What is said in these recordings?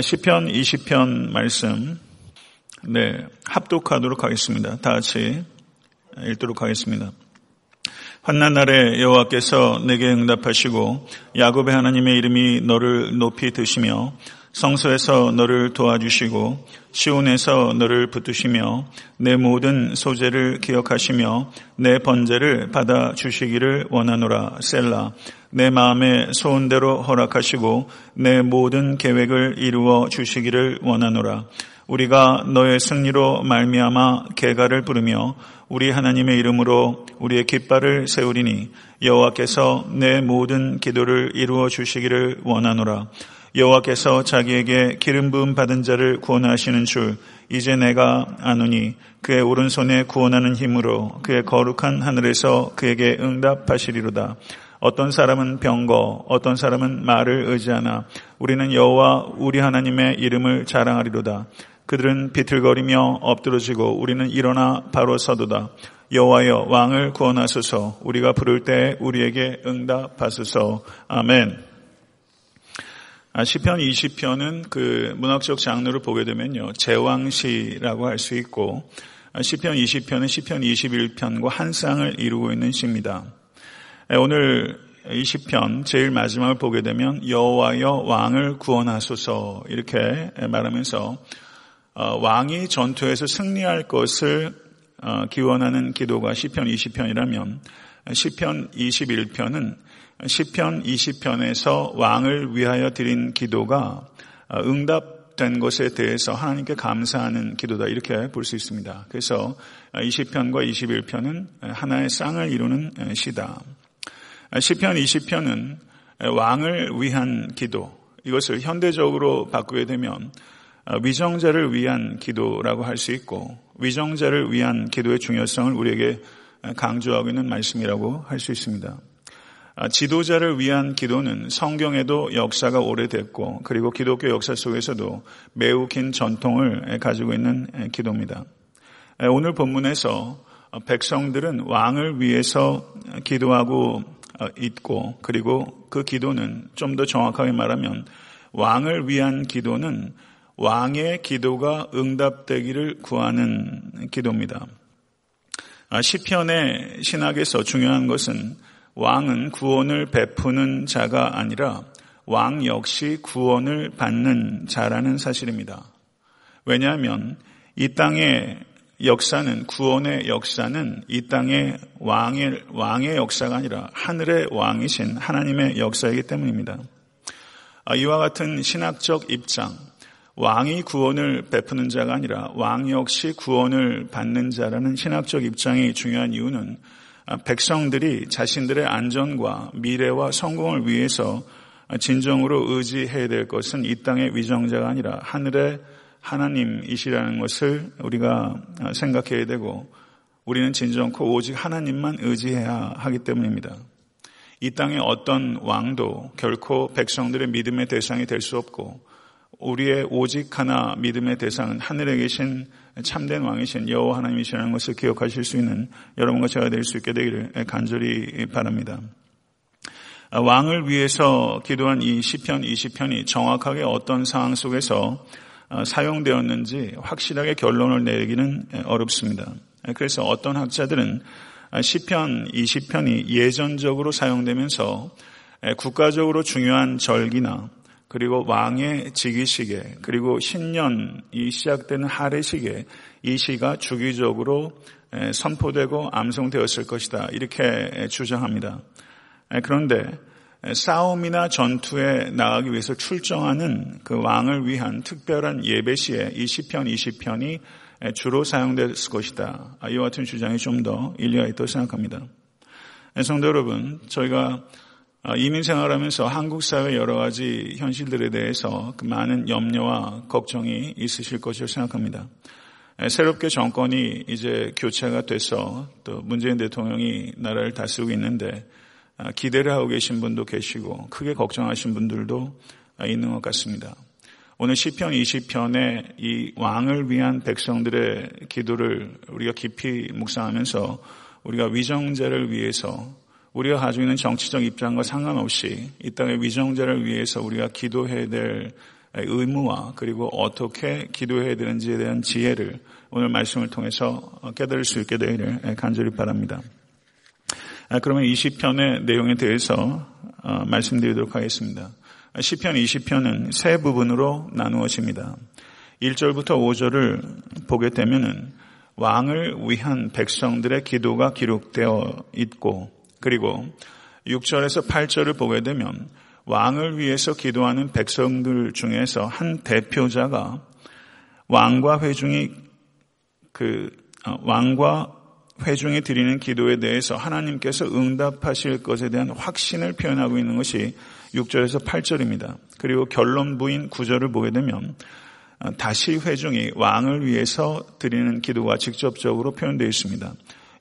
시편 20편 말씀 네, 합독하도록 하겠습니다. 다 같이 읽도록 하겠습니다. 환난 날에 여호와께서 내게 응답하시고 야곱의 하나님의 이름이 너를 높이 드시며 성소에서 너를 도와주시고 시온에서 너를 붙드시며 내 모든 소재를 기억하시며 내 번제를 받아 주시기를 원하노라 셀라. 내 마음의 소원대로 허락하시고 내 모든 계획을 이루어 주시기를 원하노라. 우리가 너의 승리로 말미암아 개가를 부르며 우리 하나님의 이름으로 우리의 깃발을 세우리니 여호와께서 내 모든 기도를 이루어 주시기를 원하노라 여호와께서 자기에게 기름 부음 받은 자를 구원하시는 줄 이제 내가 아노니 그의 오른손에 구원하는 힘으로 그의 거룩한 하늘에서 그에게 응답하시리로다. 어떤 사람은 병거, 어떤 사람은 말을 의지하나 우리는 여호와 우리 하나님의 이름을 자랑하리로다. 그들은 비틀거리며 엎드러지고 우리는 일어나 바로 서도다. 여호와여 왕을 구원하소서. 우리가 부를 때 우리에게 응답하소서. 아멘. 아, 시편 20편은 그 문학적 장르를 보게 되면요. 제왕시라고 할 수 있고 아, 시편 20편은 시편 21편과 한 쌍을 이루고 있는 시입니다. 예, 오늘 20편 제일 마지막을 보게 되면 여호와여 왕을 구원하소서 이렇게 말하면서 어, 왕이 전투에서 승리할 것을 어, 기원하는 기도가 시편 20편이라면 시편 21편은 시편 20편에서 왕을 위하여 드린 기도가 응답된 것에 대해서 하나님께 감사하는 기도다 이렇게 볼 수 있습니다. 그래서 20편과 21편은 하나의 쌍을 이루는 시다. 시편 20편은 왕을 위한 기도 이것을 현대적으로 바꾸게 되면 위정자를 위한 기도라고 할 수 있고 위정자를 위한 기도의 중요성을 우리에게 강조하고 있는 말씀이라고 할 수 있습니다. 아, 지도자를 위한 기도는 성경에도 역사가 오래됐고 그리고 기독교 역사 속에서도 매우 긴 전통을 가지고 있는 기도입니다. 오늘 본문에서 백성들은 왕을 위해서 기도하고 어, 있고 그리고 그 기도는 좀 더 정확하게 말하면 왕을 위한 기도는 왕의 기도가 응답되기를 구하는 기도입니다. 아, 시편의 신학에서 중요한 것은 왕은 구원을 베푸는 자가 아니라 왕 역시 구원을 받는 자라는 사실입니다. 왜냐하면 이 땅의 역사는 구원의 역사는 이 땅의 왕의 왕의 역사가 아니라 하늘의 왕이신 하나님의 역사이기 때문입니다. 아, 이와 같은 신학적 입장, 왕이 구원을 베푸는 자가 아니라 왕 역시 구원을 받는 자라는 신학적 입장이 중요한 이유는 아, 백성들이 자신들의 안전과 미래와 성공을 위해서 진정으로 의지해야 될 것은 이 땅의 위정자가 아니라 하늘의 하나님이시라는 것을 우리가 생각해야 되고 우리는 진정코 오직 하나님만 의지해야 하기 때문입니다. 이 땅의 어떤 왕도 결코 백성들의 믿음의 대상이 될 수 없고 우리의 오직 하나 믿음의 대상은 하늘에 계신 참된 왕이신 여호와 하나님이시라는 것을 기억하실 수 있는 여러분과 제가 될 수 있게 되기를 간절히 바랍니다. 왕을 위해서 기도한 이 시편 20편이 정확하게 어떤 상황 속에서 사용되었는지 확실하게 결론을 내기는 어렵습니다. 그래서 어떤 학자들은 시편 20편이 예전적으로 사용되면서 국가적으로 중요한 절기나 그리고 왕의 즉위식에 그리고 신년이 시작되는 하례식에 이 시가 주기적으로 선포되고 암송되었을 것이다. 이렇게 주장합니다. 그런데 싸움이나 전투에 나가기 위해서 출정하는 그 왕을 위한 특별한 예배 시에 이 시편 20편이 주로 사용됐을 것이다. 이와 같은 주장이 좀 더 일리가 있다고 생각합니다. 성도 여러분, 저희가 어, 이민 생활하면서 한국 사회 여러 가지 현실들에 대해서 그 많은 염려와 걱정이 있으실 것이라고 생각합니다. 새롭게 정권이 이제 교체가 돼서 또 문재인 대통령이 나라를 다스리고 있는데 아, 기대를 하고 계신 분도 계시고 크게 걱정하신 분들도 있는 것 같습니다. 오늘 시편 20편의 이 왕을 위한 백성들의 기도를 우리가 깊이 묵상하면서 우리가 위정자를 위해서 우리가 가지고 있는 정치적 입장과 상관없이 이 땅의 위정자를 위해서 우리가 기도해야 될 의무와 그리고 어떻게 기도해야 되는지에 대한 지혜를 오늘 말씀을 통해서 깨달을 수 있게 되기를 간절히 바랍니다. 아, 그러면 20편의 내용에 대해서 어, 말씀드리도록 하겠습니다. 10편, 20편은 세 부분으로 나누어집니다. 1절부터 5절을 보게 되면은 왕을 위한 백성들의 기도가 기록되어 있고 그리고 6절에서 8절을 보게 되면 왕을 위해서 기도하는 백성들 중에서 한 대표자가 왕과 회중이 그 어, 왕과 회중이 드리는 기도에 대해서 하나님께서 응답하실 것에 대한 확신을 표현하고 있는 것이 6절에서 8절입니다. 그리고 결론부인 9절을 보게 되면 어, 다시 회중이 왕을 위해서 드리는 기도가 직접적으로 표현되어 있습니다.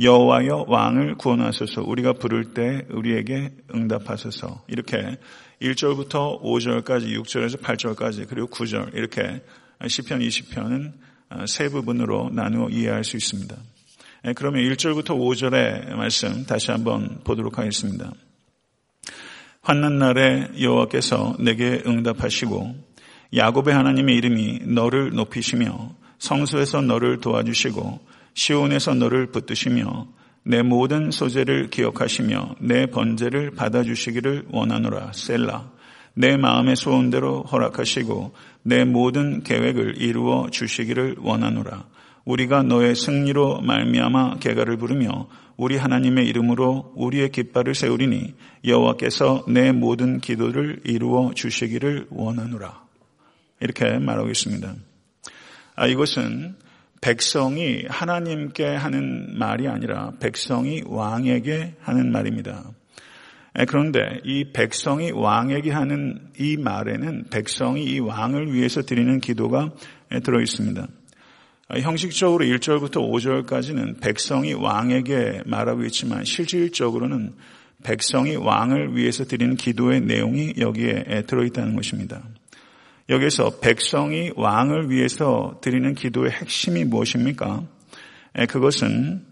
여호와여 왕을 구원하소서 우리가 부를 때 우리에게 응답하소서 이렇게 1절부터 5절까지 6절에서 8절까지 그리고 9절 이렇게 10편 20편은 어, 세 부분으로 나누어 이해할 수 있습니다. 예, 그러면 1절부터 5절의 말씀 다시 한번 보도록 하겠습니다. 환난 날에 여호와께서 내게 응답하시고 야곱의 하나님의 이름이 너를 높이시며 성소에서 너를 도와주시고 시온에서 너를 붙드시며 내 모든 소재를 기억하시며 내 번제를 받아주시기를 원하노라. 셀라 내 마음의 소원대로 허락하시고 내 모든 계획을 이루어 주시기를 원하노라. 우리가 너의 승리로 말미암아 개가를 부르며 우리 하나님의 이름으로 우리의 깃발을 세우리니 여호와께서 내 모든 기도를 이루어 주시기를 원하노라. 이렇게 말하고 있습니다. 아, 이것은 백성이 하나님께 하는 말이 아니라 백성이 왕에게 하는 말입니다. 그런데 이 백성이 왕에게 하는 이 말에는 백성이 이 왕을 위해서 드리는 기도가 들어 있습니다. 형식적으로 1절부터 5절까지는 백성이 왕에게 말하고 있지만 실질적으로는 백성이 왕을 위해서 드리는 기도의 내용이 여기에 들어 있다는 것입니다. 여기서 백성이 왕을 위해서 드리는 기도의 핵심이 무엇입니까? 그것은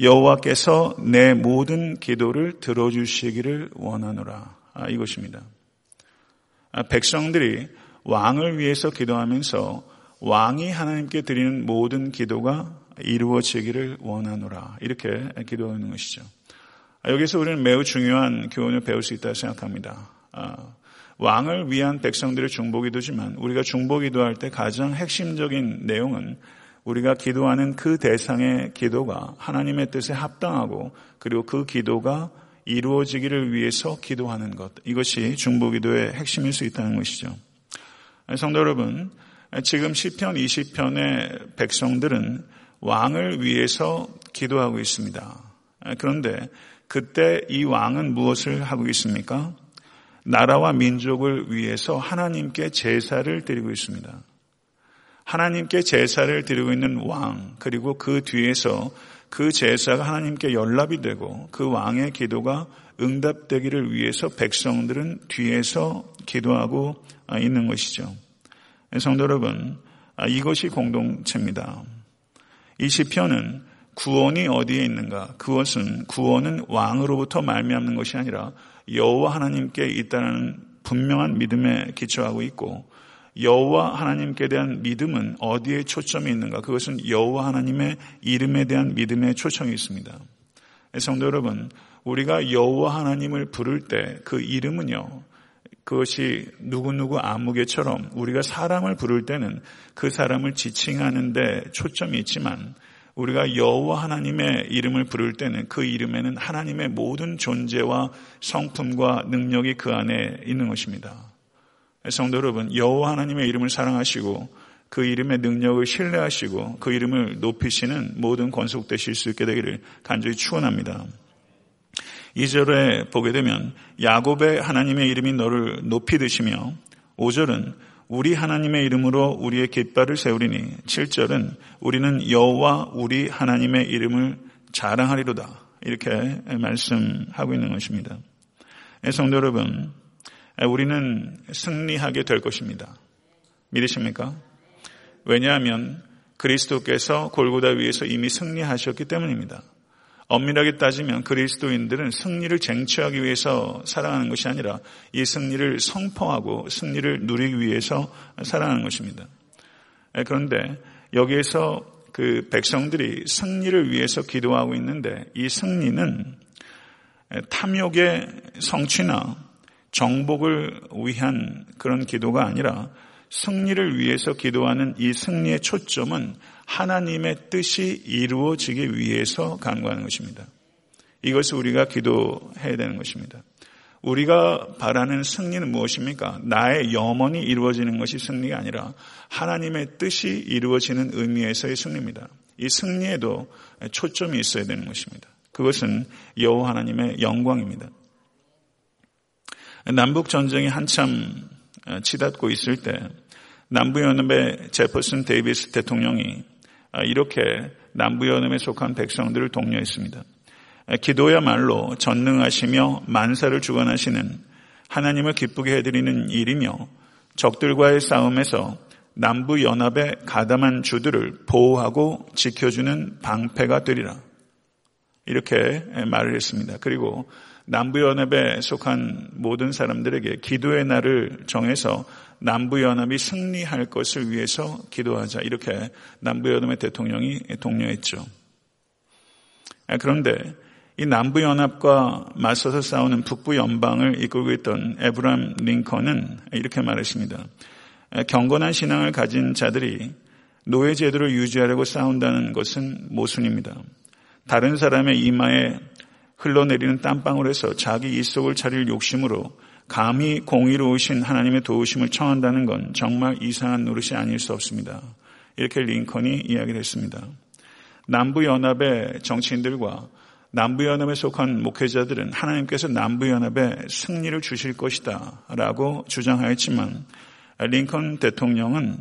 여호와께서 내 모든 기도를 들어주시기를 원하노라. 아, 이것입니다. 아, 백성들이 왕을 위해서 기도하면서 왕이 하나님께 드리는 모든 기도가 이루어지기를 원하노라. 이렇게 기도하는 것이죠. 아, 여기서 우리는 매우 중요한 교훈을 배울 수 있다고 생각합니다. 왕을 위한 백성들의 중보기도지만 우리가 중보기도할 때 가장 핵심적인 내용은 우리가 기도하는 그 대상의 기도가 하나님의 뜻에 합당하고 그리고 그 기도가 이루어지기를 위해서 기도하는 것. 이것이 중보기도의 핵심일 수 있다는 것이죠. 성도 여러분, 지금 10편, 20편의 백성들은 왕을 위해서 기도하고 있습니다. 그런데 그때 이 왕은 무엇을 하고 있습니까? 나라와 민족을 위해서 하나님께 제사를 드리고 있습니다. 하나님께 제사를 드리고 있는 왕, 그리고 그 뒤에서 그 제사가 하나님께 연락이 되고 그 왕의 기도가 응답되기를 위해서 백성들은 뒤에서 기도하고 있는 것이죠. 성도 여러분, 이것이 공동체입니다. 이 시편은 구원이 어디에 있는가? 그것은 구원은 왕으로부터 말미암는 것이 아니라 여호와 하나님께 있다는 분명한 믿음에 기초하고 있고 여호와 하나님께 대한 믿음은 어디에 초점이 있는가? 그것은 여호와 하나님의 이름에 대한 믿음에 초점이 있습니다. 성도 여러분, 우리가 여호와 하나님을 부를 때 그 이름은요. 그것이 누구누구 아무개처럼 우리가 사람을 부를 때는 그 사람을 지칭하는데 초점이 있지만 우리가 여호와 하나님의 이름을 부를 때는 그 이름에는 하나님의 모든 존재와 성품과 능력이 그 안에 있는 것입니다. 성도 여러분, 여호와 하나님의 이름을 사랑하시고 그 이름의 능력을 신뢰하시고 그 이름을 높이시는 모든 권속되실 수 있게 되기를 간절히 축원합니다. 2절에 보게 되면 야곱의 하나님의 이름이 너를 높이 드시며 5절은 우리 하나님의 이름으로 우리의 깃발을 세우리니 7절은 우리는 여호와 우리 하나님의 이름을 자랑하리로다. 이렇게 말씀하고 있는 것입니다. 예, 성도 여러분, 우리는 승리하게 될 것입니다. 믿으십니까? 왜냐하면 그리스도께서 골고다 위에서 이미 승리하셨기 때문입니다. 엄밀하게 따지면 그리스도인들은 승리를 쟁취하기 위해서 살아가는 것이 아니라 이 승리를 성포하고 승리를 누리기 위해서 살아가는 것입니다. 그런데 여기에서 그 백성들이 승리를 위해서 기도하고 있는데 이 승리는 탐욕의 성취나 정복을 위한 그런 기도가 아니라 승리를 위해서 기도하는 이 승리의 초점은 하나님의 뜻이 이루어지기 위해서 간구하는 것입니다. 이것을 우리가 기도해야 되는 것입니다. 우리가 바라는 승리는 무엇입니까? 나의 염원이 이루어지는 것이 승리가 아니라 하나님의 뜻이 이루어지는 의미에서의 승리입니다. 이 승리에도 초점이 있어야 되는 것입니다. 그것은 여호와 하나님의 영광입니다. 남북 전쟁이 한참 치닫고 있을 때 남부연합의 제퍼슨 데이비스 대통령이 이렇게 남부연합에 속한 백성들을 독려했습니다. 기도야말로 전능하시며 만사를 주관하시는 하나님을 기쁘게 해드리는 일이며 적들과의 싸움에서 남부연합의 가담한 주들을 보호하고 지켜주는 방패가 되리라. 이렇게 말을 했습니다. 그리고 남부연합에 속한 모든 사람들에게 기도의 날을 정해서 남부연합이 승리할 것을 위해서 기도하자. 이렇게 남부연합의 대통령이 독려했죠. 그런데 이 남부연합과 맞서서 싸우는 북부연방을 이끌고 있던 에브람 링컨은 이렇게 말했습니다. 경건한 신앙을 가진 자들이 노예제도를 유지하려고 싸운다는 것은 모순입니다. 다른 사람의 이마에 흘러내리는 땀방울에서 자기 이속을 차릴 욕심으로 감히 공의로우신 하나님의 도우심을 청한다는 건 정말 이상한 노릇이 아닐 수 없습니다. 이렇게 링컨이 이야기를 했습니다. 남부연합의 정치인들과 남부연합에 속한 목회자들은 하나님께서 남부연합에 승리를 주실 것이다 라고 주장하였지만 링컨 대통령은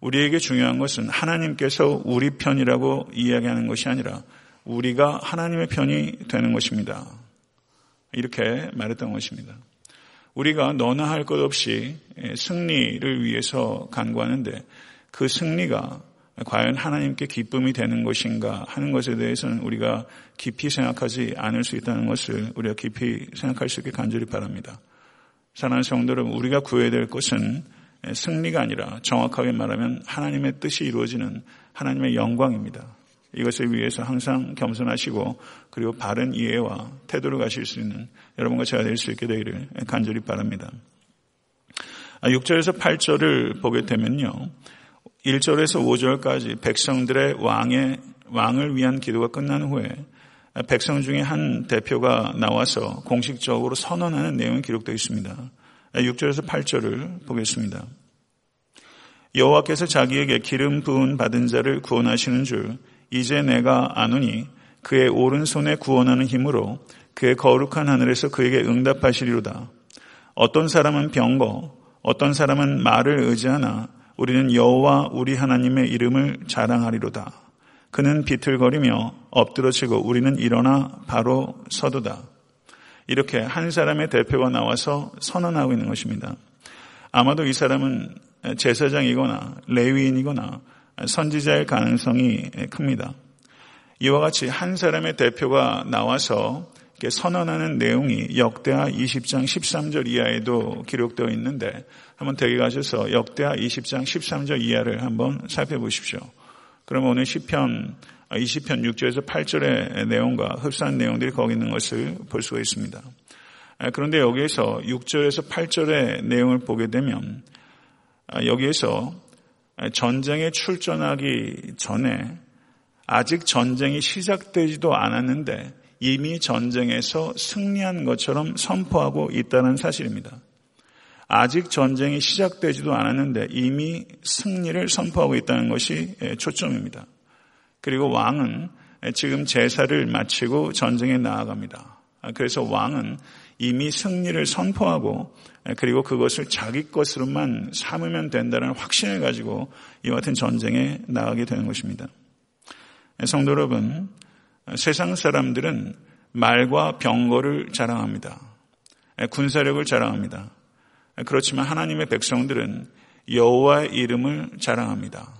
우리에게 중요한 것은 하나님께서 우리 편이라고 이야기하는 것이 아니라 우리가 하나님의 편이 되는 것입니다. 이렇게 말했던 것입니다. 우리가 너나 할 것 없이 승리를 위해서 간구하는데 그 승리가 과연 하나님께 기쁨이 되는 것인가 하는 것에 대해서는 우리가 깊이 생각하지 않을 수 있다는 것을 우리가 깊이 생각할 수 있게 간절히 바랍니다. 사랑하는 성도들 우리가 구해야 될 것은 승리가 아니라 정확하게 말하면 하나님의 뜻이 이루어지는 하나님의 영광입니다. 이것을 위해서 항상 겸손하시고 그리고 바른 이해와 태도를 가실 수 있는 여러분과 제가 될 수 있게 되기를 간절히 바랍니다. 6절에서 아, 8절을 보게 되면요. 1절에서 5절까지 백성들의 왕의 왕을 위한 기도가 끝난 후에 백성 중에 한 대표가 나와서 공식적으로 선언하는 내용이 기록되어 있습니다. 6절에서 8절을 보겠습니다. 여호와께서 자기에게 기름 부은 받은 자를 구원하시는 줄 이제 내가 아노니 그의 오른손에 구원하는 힘으로 그의 거룩한 하늘에서 그에게 응답하시리로다. 어떤 사람은 병거, 어떤 사람은 말을 의지하나 우리는 여호와 우리 하나님의 이름을 자랑하리로다. 그는 비틀거리며 엎드러지고 우리는 일어나 바로 서도다. 이렇게 한 사람의 대표가 나와서 선언하고 있는 것입니다. 아마도 이 사람은 제사장이거나 레위인이거나 선지자일 가능성이 큽니다. 이와 같이 한 사람의 대표가 나와서 선언하는 내용이 역대하 20장 13절 이하에도 기록되어 있는데 한번 대기 가셔서 역대하 20장 13절 이하를 한번 살펴보십시오. 그러면 오늘 10편 20편 6절에서 8절의 내용과 흡사한 내용들이 거기 있는 것을 볼 수가 있습니다. 그런데 여기에서 6절에서 8절의 내용을 보게 되면 여기에서 전쟁에 출전하기 전에 아직 전쟁이 시작되지도 않았는데 이미 전쟁에서 승리한 것처럼 선포하고 있다는 사실입니다. 아직 전쟁이 시작되지도 않았는데 이미 승리를 선포하고 있다는 것이 초점입니다. 그리고 왕은 지금 제사를 마치고 전쟁에 나아갑니다. 그래서 왕은 이미 승리를 선포하고 그리고 그것을 자기 것으로만 삼으면 된다는 확신을 가지고 이와 같은 전쟁에 나가게 되는 것입니다. 성도 여러분, 세상 사람들은 말과 병거를 자랑합니다. 군사력을 자랑합니다. 그렇지만 하나님의 백성들은 여호와의 이름을 자랑합니다.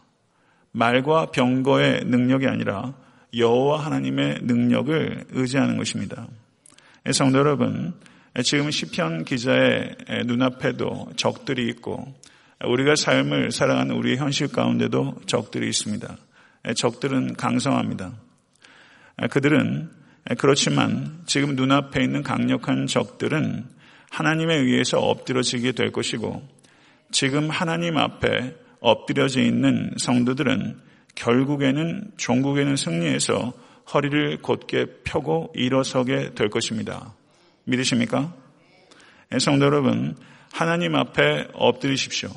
말과 병거의 능력이 아니라 여호와 하나님의 능력을 의지하는 것입니다. 성도 여러분, 지금 시편 기자의 눈앞에도 적들이 있고 우리가 삶을 살아가는 우리의 현실 가운데도 적들이 있습니다. 적들은 강성합니다. 그들은 그렇지만 지금 눈앞에 있는 강력한 적들은 하나님에 의해서 엎드려지게 될 것이고 지금 하나님 앞에 엎드려져 있는 성도들은 결국에는 종국에는 승리해서 허리를 곧게 펴고 일어서게 될 것입니다. 믿으십니까? 성도 여러분, 하나님 앞에 엎드리십시오.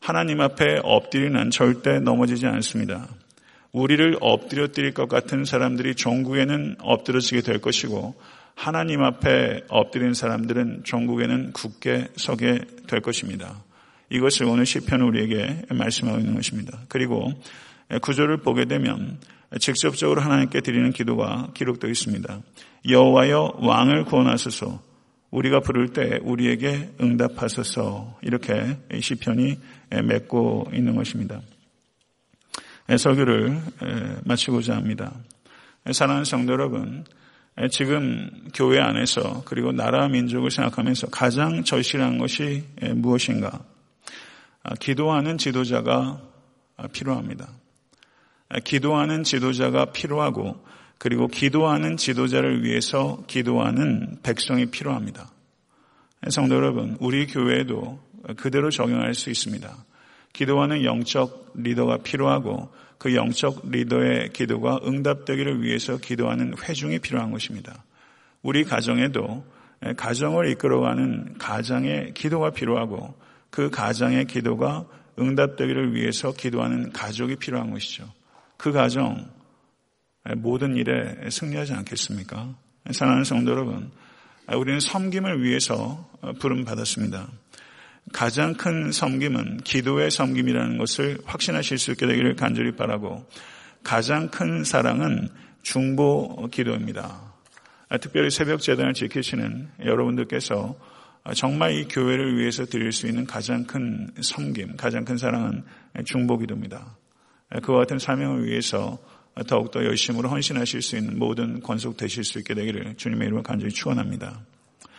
하나님 앞에 엎드리는 절대 넘어지지 않습니다. 우리를 엎드려 드릴 것 같은 사람들이 종국에는 엎드려지게 될 것이고 하나님 앞에 엎드린 사람들은 종국에는 굳게 서게 될 것입니다. 이것을 오늘 시편 우리에게 말씀하고 있는 것입니다. 그리고 구절을 보게 되면 직접적으로 하나님께 드리는 기도가 기록되어 있습니다. 여호와여 왕을 구원하소서 우리가 부를 때 우리에게 응답하소서 이렇게 시편이 맺고 있는 것입니다. 설교를 마치고자 합니다. 사랑하는 성도 여러분, 지금 교회 안에서 그리고 나라 민족을 생각하면서 가장 절실한 것이 무엇인가? 아, 기도하는 지도자가 필요합니다. 기도하는 지도자가 필요하고 그리고 기도하는 지도자를 위해서 기도하는 백성이 필요합니다. 성도 여러분, 우리 교회에도 그대로 적용할 수 있습니다. 기도하는 영적 리더가 필요하고 그 영적 리더의 기도가 응답되기를 위해서 기도하는 회중이 필요한 것입니다. 우리 가정에도 가정을 이끌어가는 가장의 기도가 필요하고 그 가장의 기도가 응답되기를 위해서 기도하는 가족이 필요한 것이죠. 그 가정 모든 일에 승리하지 않겠습니까? 사랑하는 성도 여러분, 우리는 섬김을 위해서 부름 받았습니다. 가장 큰 섬김은 기도의 섬김이라는 것을 확신하실 수 있게 되기를 간절히 바라고 가장 큰 사랑은 중보 기도입니다. 특별히 새벽 재단을 지키시는 여러분들께서 정말 이 교회를 위해서 드릴 수 있는 가장 큰 섬김, 가장 큰 사랑은 중보 기도입니다. 그와 같은 사명을 위해서 더욱더 열심으로 헌신하실 수 있는 모든 권속 되실 수 있게 되기를 주님의 이름으로 간절히 축원합니다.